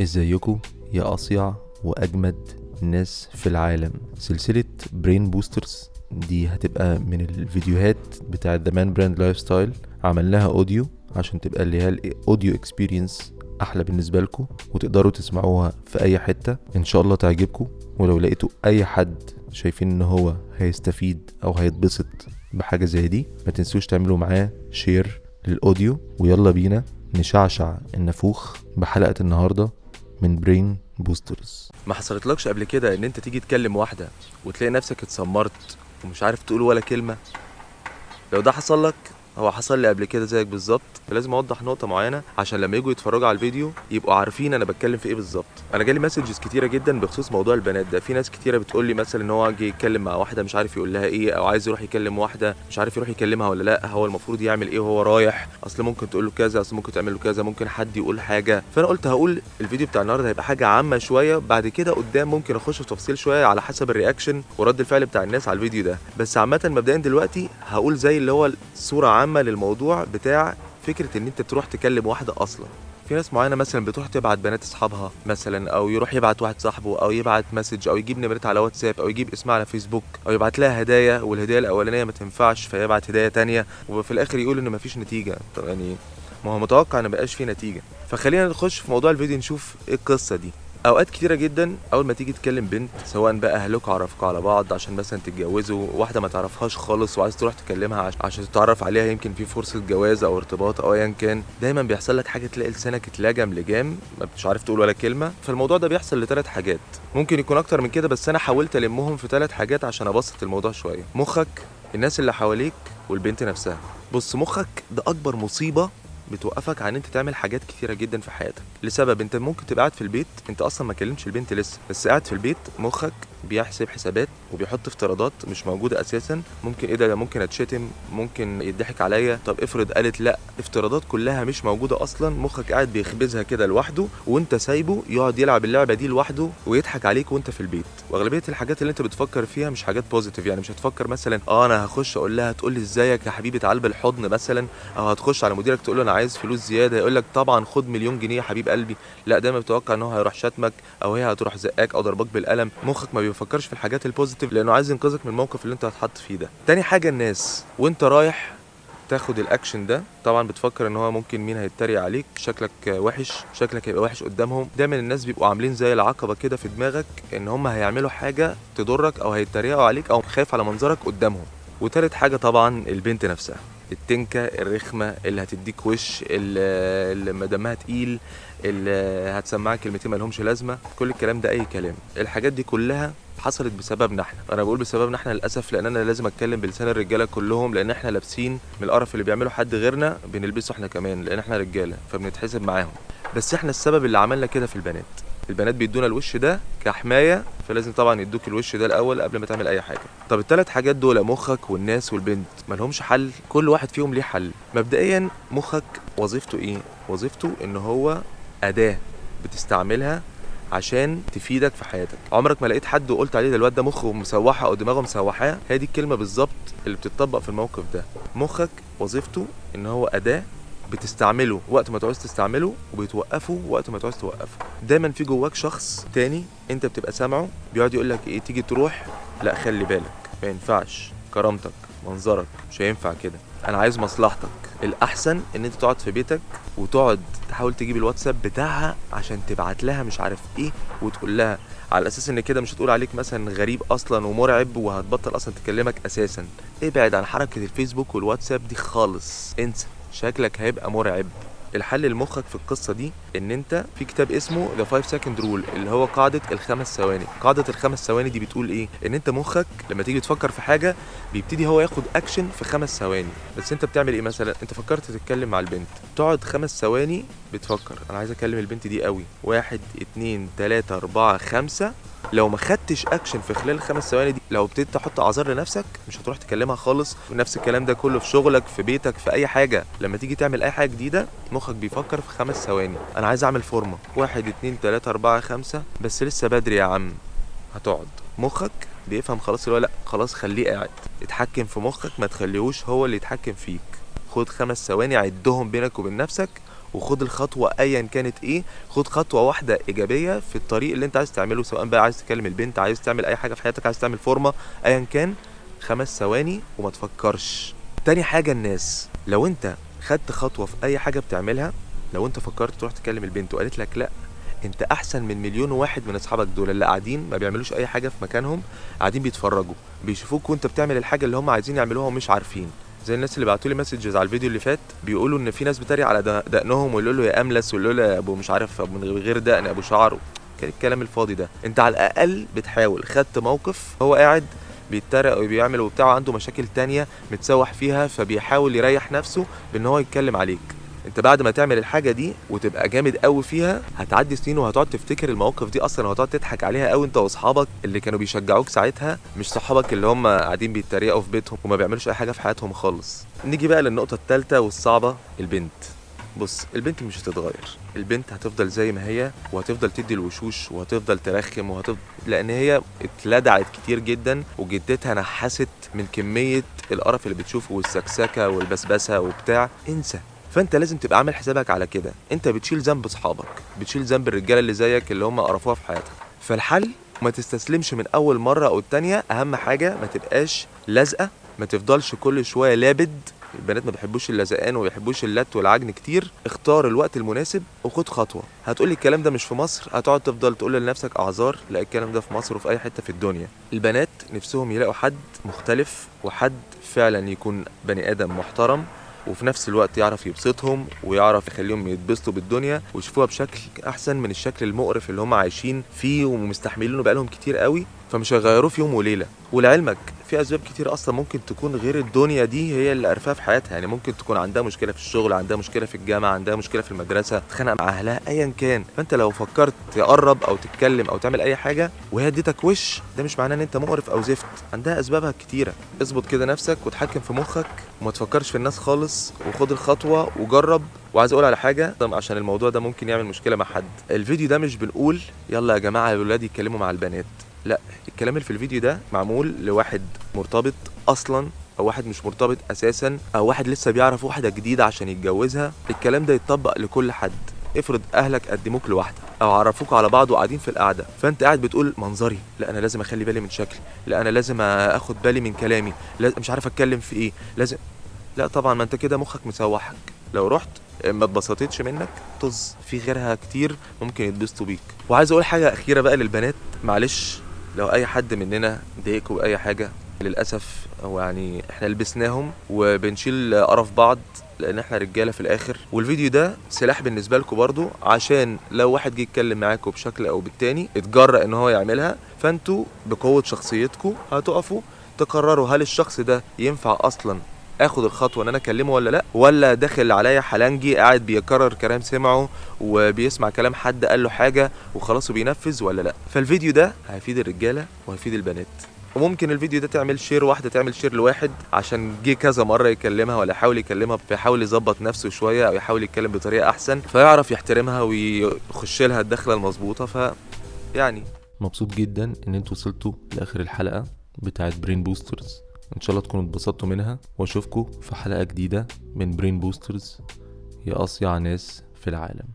ازيكم يا أصيع وأجمد ناس في العالم. سلسلة Brain Boosters دي هتبقى من الفيديوهات بتاعة The Man Brand Lifestyle عملناها audio عشان تبقى اللي هي ال audio experience أحلى بالنسبة لكم وتقدروا تسمعوها في أي حتة. إن شاء الله تعجبكم ولو لقيتوا أي حد شايفين إن هو هيستفيد أو هيتبسط بحاجة زي دي ما تنسوش تعملوا معاه share لل audio ويلا بينا نشعشع النافوخ بحلقة النهاردة. من Brain Boosters ما حصلتلكش قبل كده إن أنت تيجي تكلم واحدة وتلاقي نفسك اتسمرت ومش عارف تقول ولا كلمة؟ لو ده حصل لك هو حصل لي قبل كده زيك بالظبط فلازم أوضح نقطة معينة عشان لما يجوا يتفرجوا على الفيديو يبقوا عارفين أنا بتكلم في إيه بالظبط. أنا جالي messages كتيرة جدا بخصوص موضوع البنات ده. في ناس كتيرة بتقول لي مثلا إن هو جه يتكلم مع واحدة مش عارف يقول لها إيه أو عايز يروح يكلم واحدة مش عارف يروح يكلمها ولا لأ هو المفروض يعمل إيه وهو رايح؟ أصل ممكن تقول له كذا أصل ممكن تعمل له كذا ممكن حد يقول حاجة. فأنا قلت هقول الفيديو بتاع النهارده هيبقى حاجة عامة شوية بعد كده قدام ممكن أخش في تفصيل شوية على حسب ال reaction ورد الفعل بتاع الناس على الفيديو ده. بس عامة مبدئيا دلوقتي هقول زي اللي هو صورة عامة للموضوع بتاع فكرة إن أنت تروح تكلم واحدة أصلا. في ناس معينة مثلا بتروح تبعت بنات أصحابها مثلا أو يروح يبعت واحد صاحبه أو يبعت مسج أو يجيب نمرتها على واتساب أو يجيب اسمها على فيسبوك أو يبعت لها هدايا والهدايا الأولانية ما تنفعش فيبعت هدايا تانية وفي الآخر يقول ان مفيش نتيجة. طب يعني ما هو متوقع ان مبقاش فيه نتيجة. فخلينا نخش في موضوع الفيديو نشوف إيه القصة دي. أوقات كتيرة جدا أول ما تيجي تكلم بنت سواء بقى أهلكوا عرفكوا على بعض عشان مثلا تتجوزوا واحدة ما تعرفهاش خالص وعايز تروح تكلمها عش- عشان تتعرف عليها يمكن في فرصة جواز أو ارتباط أو ايا كان. دايما بيحصل لك حاجة تلاقي لسانك اتلجم لجام مش عارف تقول ولا كلمة. فالموضوع ده بيحصل لثلاث حاجات. ممكن يكون أكتر من كده بس أنا حاولت ألمهم في ثلاث حاجات عشان أبسط الموضوع شوية. مخك الناس اللي حواليك والبنت نفسها. بص مخك ده أكبر مصيبة بتوقفك عن إنت تعمل حاجات كتيرة جدا في حياتك. لسبب إنت ممكن تبقى قاعد في البيت إنت أصلا ما كلمتش البنت لسه بس قاعد في البيت مخك بيحسب حسابات وبيحط افتراضات مش موجودة أساسا. ممكن إيه ده؟ ده ممكن أتشتم ممكن يضحك عليا. طب افرض قالت لا افتراضات كلها مش موجودة أصلا. مخك قاعد بيخبزها كده لوحده وأنت سايبه يقعد يلعب اللعبة دي لوحده ويضحك عليك وأنت في البيت. وأغلبية الحاجات اللي أنت بتفكر فيها مش حاجات بوزيتيف يعني مش هتفكر مثلا آه أنا هخش أقول لها تقول لي إزيك يا حبيبي تعال بالحضن مثلا. أو هتخش على مديرك تقول له أنا عايز فلوس زيادة يقول لك طبعا خد مليون جنيه يا حبيب قلبي. لا دايما بتوقع إن هو هيروح شتمك أو هي هتروح زقاك أو ضربك بالقلم. مخك ما بيفكرش في الحاجات لأنه عايز ينقذك من الموقف اللي أنت هتحط فيه ده. تاني حاجة الناس. وأنت رايح تاخد الأكشن ده طبعا بتفكر إن هو ممكن مين هيتريق عليك. شكلك وحش شكلك هيبقى وحش قدامهم. دايما الناس بيبقوا عاملين زي العقبة كده في دماغك إن هم هيعملوا حاجة تضرك أو هيتريقوا عليك أو خايف على منظرك قدامهم. وتالت حاجة طبعا البنت نفسها. التنكة الرخمة اللي هتديك وش اللي دمها تقيل اللي هتسمعك كلمتين ما لهمش لازمة. كل الكلام ده أي كلام. الحاجات دي كلها حصلت بسببنا إحنا. أنا بقول بسببنا إحنا للأسف لأن أنا لازم أتكلم بلسان الرجالة كلهم لأن إحنا لابسين من القرف اللي بيعمله حد غيرنا بنلبسه إحنا كمان لأن إحنا رجالة فبنتحسب معاهم. بس إحنا السبب اللي عملنا كده في البنات. البنات بيدونا الوش ده كحماية فلازم طبعا يدوك الوش ده الأول قبل ما تعمل أي حاجة. طب الثلاث حاجات دول مخك والناس والبنت مالهمش حل؟ كل واحد فيهم ليه حل. مبدئيا مخك وظيفته إيه؟ وظيفته إن هو أداة بتستعملها عشان تفيدك في حياتك. عمرك ما لقيت حد وقلت عليه ده الواد ده مخه مسوحة أو دماغه مسوحاه هي دي الكلمة بالظبط اللي بتطبق في الموقف ده. مخك وظيفته إن هو أداة بتستعمله وقت ما تعوز تستعمله وبتوقفه وقت ما تعوز توقفه. دايما في جواك شخص تاني انت بتبقى سامعه بيقعد يقول لك إيه تيجي تروح لا خلي بالك ما ينفعش. كرامتك منظرك مش هينفع كده. أنا عايز مصلحتك. الأحسن إن أنت تقعد في بيتك وتقعد تحاول تجيب الواتساب بتاعها عشان تبعت لها مش عارف إيه وتقول لها. على أساس إن كده مش هتقول عليك مثلا غريب أصلا ومرعب وهتبطل أصلا تكلمك أساسا. ابعد عن حركة الفيسبوك والواتساب دي خالص. انسى. شكلك هيبقى مرعب. الحل لمخك في القصة دي إن أنت في كتاب اسمه The 5 Second Rule اللي هو قاعدة الخمس ثواني. قاعدة الخمس ثواني دي بتقول إيه؟ إن أنت مخك لما تيجي تفكر في حاجة بيبتدي هو ياخد اكشن في خمس ثواني. بس أنت بتعمل إيه مثلا؟ أنت فكرت تتكلم مع البنت. تقعد خمس ثواني بتفكر. أنا عايز أكلم البنت دي قوي. واحد اتنين تلاتة أربعة خمسة. لو ما خدتش اكشن في خلال الخمس ثواني دي لو ابتديت تحط اعذار لنفسك مش هتروح تكلمها خالص. ونفس الكلام ده كله في شغلك في بيتك في أي حاجة. لما تيجي تعمل أي حاجة جديدة مخك بيفكر في خمس ثواني. أنا عايز أعمل فورمه واحد اتنين تلاتة أربعة خمسة. بس لسه بدري يا عم. هتقعد. مخك بيفهم خلاص اللي هو لأ خلاص خليه قاعد. اتحكم في مخك ما تخليهوش هو اللي يتحكم فيك. خد خمس ثواني عدهم بينك وبين نفسك. وخد الخطوة ايا كانت إيه. خد خطوة واحدة إيجابية في الطريق اللي أنت عايز تعمله سواء بقى عايز تكلم البنت عايز تعمل أي حاجة في حياتك عايز تعمل فورمة ايا كان. خمس ثواني وما تفكرش. تاني حاجة الناس لو أنت خدت خطوة في أي حاجة بتعملها لو أنت فكرت تروح تكلم البنت وقالت لك لأ أنت أحسن من مليون واحد من أصحابك دول اللي قاعدين ما بيعملوش أي حاجة في مكانهم قاعدين بيتفرجوا بيشوفوك وأنت بتعمل الحاجة اللي هم عايزين يعملوها ومش عارفين. زي الناس اللي بعتوا لي مسجز على الفيديو اللي فات بيقولوا إن في ناس بتريق على دق- دقنهم ويقولوا له يا أملس ويقولوا له يا أبو مش عارف أبو من غير دقن أبو شعر. كان الكلام الفاضي ده. أنت على الأقل بتحاول. خدت موقف هو قاعد بيتريق وبيعمل وبتاع عنده مشاكل تانية متسوح فيها فبيحاول يريح نفسه بإن هو يتكلم عليك. انت بعد ما تعمل الحاجة دي وتبقى جامد قوي فيها هتعدي سنين وهتقعد تفتكر المواقف دي أصلا وهتقعد تضحك عليها قوي أنت وأصحابك اللي كانوا بيشجعوك ساعتها مش صحابك اللي هم قاعدين بيتريقوا في بيتهم وما بيعملوش أي حاجة في حياتهم خالص. نيجي بقى للنقطة الثالثه والصعبة البنت. بص البنت مش هتتغير. البنت هتفضل زي ما هي وهتفضل تدي الوشوش وهتفضل ترخم وهتفضل لأن هي اتلدعت كتير جدا وجدتها نحست من كمية القرف اللي بتشوفه والسكسكة والبسبسة وبتاع. انسى. فانت لازم تبقى عامل حسابك على كده. انت بتشيل ذنب اصحابك بتشيل ذنب الرجاله اللي زيك اللي هم قرفوها في حياتك. فالحل ما تستسلمش من أول مرة أو التانية. أهم حاجة ما تبقاش لازقة ما تفضلش كل شوية لابد. البنات ما بيحبوش اللزقان وما بيحبوش اللت والعجن كتير. اختار الوقت المناسب وخد خطوة. هتقولي الكلام ده مش في مصر؟ هتقعد تفضل تقول لنفسك أعذار؟ لا الكلام ده في مصر وفي أي حتة في الدنيا. البنات نفسهم يلاقوا حد مختلف وحد فعلا يكون بني آدم محترم وفي نفس الوقت يعرف يبسطهم ويعرف يخليهم يتبسطوا بالدنيا ويشوفوها بشكل أحسن من الشكل المقرف اللي هم عايشين فيه ومستحملينه بقالهم كتير قوي. فمش هيغيروه في يوم وليلة. ولعلمك في أسباب كتير أصلا ممكن تكون غير الدنيا دي هي اللي قرفاها في حياتها. يعني ممكن تكون عندها مشكلة في الشغل عندها مشكلة في الجامعة عندها مشكلة في المدرسة تتخانق مع اهلها ايا كان. فأنت لو فكرت تقرب أو تتكلم أو تعمل أي حاجة وهي اديتك وش ده مش معناه إن أنت مقرف أو زفت. عندها أسبابها كتيرة. اظبط كده نفسك وتحكم في مخك وما تفكرش في الناس خالص وخد الخطوة وجرب. وعايز أقول على حاجة عشان الموضوع ده ممكن يعمل مشكلة مع حد. الفيديو ده مش بنقول يلا يا جماعة الولاد يتكلموا مع البنات. لا الكلام اللي في الفيديو ده معمول لواحد مرتبط أصلا أو واحد مش مرتبط أساسا أو واحد لسه بيعرف واحدة جديدة عشان يتجوزها. الكلام ده يتطبق لكل حد. افرض أهلك قدموك لواحده أو عرفوك على بعض وقاعدين في القعدة فأنت قاعد بتقول منظري لا أنا لازم أخلي بالي من شكلي لا أنا لازم أخد بالي من كلامي لازم مش عارف أتكلم في إيه لازم لا طبعا ما أنت كده مخك مسوحك. لو رحت ما اتبسطتش منك طز في غيرها كتير ممكن يتبسطوا بيك. وعايز أقول حاجة أخيرة بقى للبنات معلش لو أي حد مننا ضايقكوا باي حاجة للأسف هو يعني إحنا لبسناهم وبنشيل قرف بعض لأن إحنا رجالة في الآخر. والفيديو ده سلاح بالنسبة لكم برضو عشان لو واحد جه يتكلم معاكم بشكل أو بالتاني اتجرأ إن هو يعملها فأنتوا بقوة شخصيتكم هتقفوا. تقرروا هل الشخص ده ينفع أصلا آخد الخطوة إن أنا أكلمه ولا لأ ولا داخل عليا حلنجي قاعد بيكرر كلام سمعه وبيسمع كلام حد قال له حاجة وخلاص وبينفذ ولا لأ. فالفيديو ده هيفيد الرجالة وهيفيد البنات. وممكن الفيديو ده تعمل share واحدة تعمل share لواحد عشان جه كذا مرة يكلمها ولا يحاول يكلمها فيحاول يظبط نفسه شوية أو يحاول يتكلم بطريقة أحسن فيعرف يحترمها ويخش لها الدخلة المظبوطة. ف يعني مبسوط جدا إن أنتوا وصلتوا لآخر الحلقة بتاعت Brain Boosters إن شاء الله تكونوا اتبسطتوا منها واشوفكم في حلقة جديدة من Brain Boosters يا أصيع ناس في العالم.